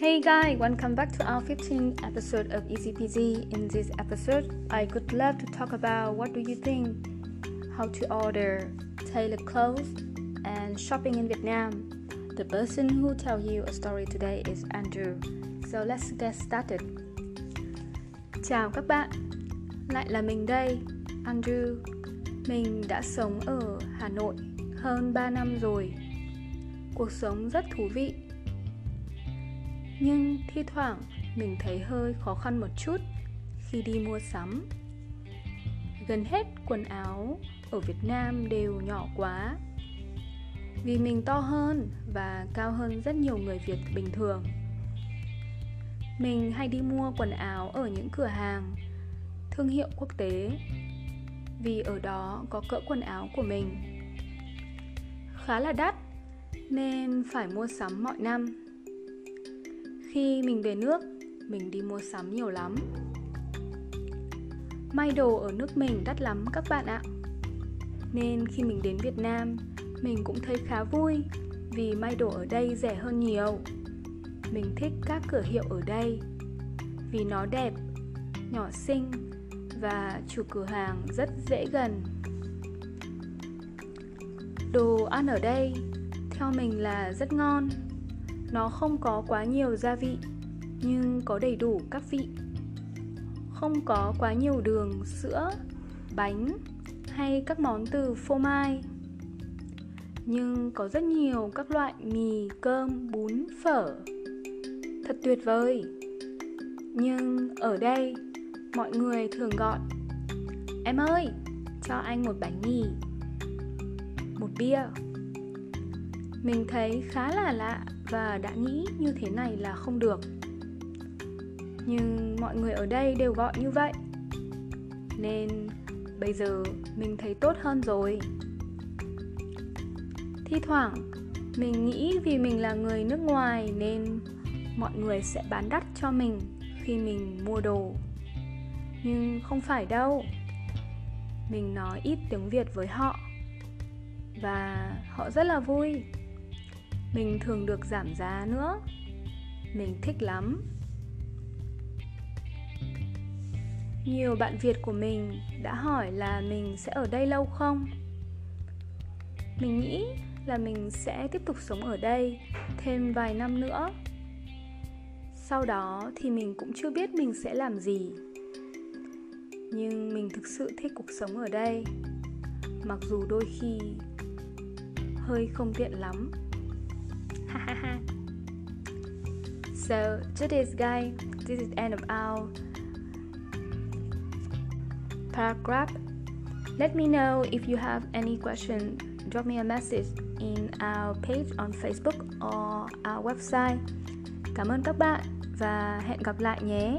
Hey guys, welcome back to our 15th episode of Easy Peasy. In this episode, I would love to talk about what do you think, how to order tailored clothes, and shopping in Vietnam. The person who tell you a story today is Andrew. So let's get started. Chào các bạn, lại là mình đây, Andrew. Mình đã sống ở Hà Nội hơn 3 năm rồi. Cuộc sống rất thú vị nhưng thi thoảng mình thấy hơi khó khăn một chút khi đi mua sắm. Gần hết quần áo ở việt nam đều nhỏ quá. Vì mình to hơn và cao hơn rất nhiều người việt bình thường. Mình hay đi mua quần áo ở những cửa hàng, thương hiệu quốc tế, vì ở đó có cỡ quần áo của mình. Khá là đắt, nên phải mua sắm mọi năm khi mình về nước, mình đi mua sắm nhiều lắm. May đồ ở nước mình đắt lắm các bạn ạ. Nên khi mình đến việt nam, mình cũng thấy khá vui vì may đồ ở đây rẻ hơn nhiều. Mình thích các cửa hiệu ở đây vì nó đẹp, nhỏ xinh và chủ cửa hàng rất dễ gần. Đồ ăn ở đây theo mình là rất ngon nó không có quá nhiều gia vị, nhưng có đầy đủ các vị. Không có quá nhiều đường, sữa, bánh hay các món từ phô mai. Nhưng có rất nhiều các loại mì, cơm, bún, phở. Thật tuyệt vời. Nhưng ở đây, mọi người thường gọi, em ơi, cho anh một bánh mì, một bia mình thấy khá là lạ và đã nghĩ như thế này là không được. Nhưng mọi người ở đây đều gọi như vậy. Nên bây giờ mình thấy tốt hơn rồi. Thi thoảng, mình nghĩ vì mình là người nước ngoài nên mọi người sẽ bán đắt cho mình khi mình mua đồ. Nhưng không phải đâu. Mình nói ít tiếng việt với họ và họ rất là vui mình thường được giảm giá nữa. Mình thích lắm. Nhiều bạn việt của mình đã hỏi là mình sẽ ở đây lâu không? Mình nghĩ là mình sẽ tiếp tục sống ở đây thêm vài năm nữa. Sau đó thì mình cũng chưa biết mình sẽ làm gì. Nhưng mình thực sự thích cuộc sống ở đây. Mặc dù đôi khi hơi không tiện lắm. So, today's guy, this is end of our paragraph. Let me know if you have any question. Drop me a message in our page on facebook or our website. Cảm ơn các bạn và hẹn gặp lại nhé.